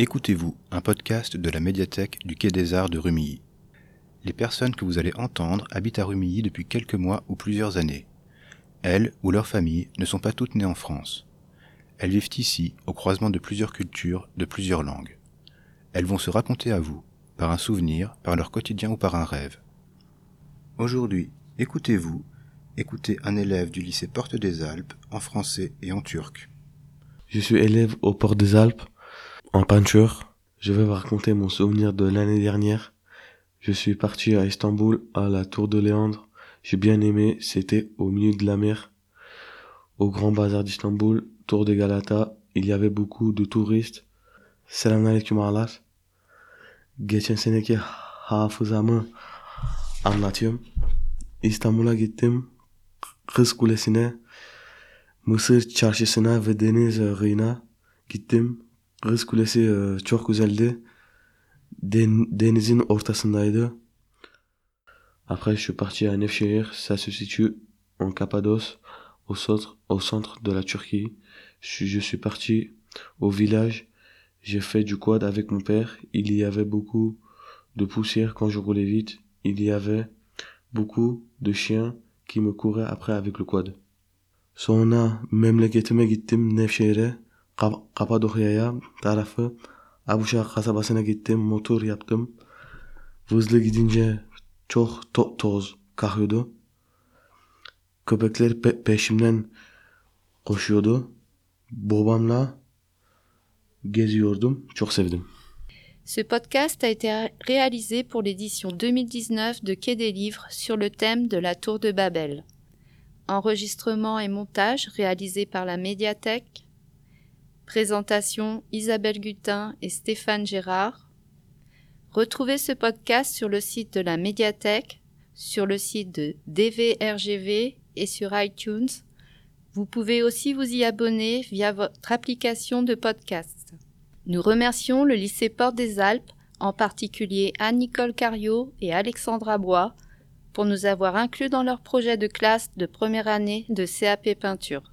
Écoutez-vous, un podcast de la médiathèque du Quai des Arts de Rumilly. Les personnes que vous allez entendre habitent à Rumilly depuis quelques mois ou plusieurs années. Elles ou leurs familles ne sont pas toutes nées en France. Elles vivent ici, au croisement de plusieurs cultures, de plusieurs langues. Elles vont se raconter à vous, par un souvenir, par leur quotidien ou par un rêve. Aujourd'hui, écoutez-vous, écoutez un élève du lycée Porte des Alpes en français et en turc. Je suis élève au Port des Alpes en peinture. Je vais vous raconter mon souvenir de l'année dernière. Je suis parti à Istanbul à la Tour de Léandre. J'ai bien aimé, c'était au milieu de la mer. Au Grand Bazar d'Istanbul, Tour de Galata, il y avait beaucoup de touristes. Selamünaleyküm ağalar. Geçen seneki hafızamı anlatıyorum. İstanbul'a gittim. Kız Kulesi'ne, Mısır Çarşısı'na ve deniz gittim. Kız Kulesi e, çok güzeldi. Den- denizin ortasındaydı. Après, je suis parti à Nevşehir. Ça se situe en Cappadoce, au centre, au centre de la Turquie. Je, suis- parti au village. J'ai fait du quad avec mon père. Il y avait beaucoup de poussière quand je roulais vite. Il y avait beaucoup de chiens qui me couraient après avec le quad. Sonra memleketime gittim Nevşehir'e, Ce podcast a été réalisé pour l'édition 2019 de Quai des Livres sur le thème de la Tour de Babel. Enregistrement et montage réalisé par la médiathèque. Présentation Isabelle Gutin et Stéphane Gérard. Retrouvez ce podcast sur le site de la médiathèque, sur le site de DVRGV et sur iTunes. Vous pouvez aussi vous y abonner via votre application de podcast. Nous remercions le lycée Porte des Alpes, en particulier Anne-Nicole Cario et Alexandra Bois, pour nous avoir inclus dans leur projet de classe de première année de CAP peinture.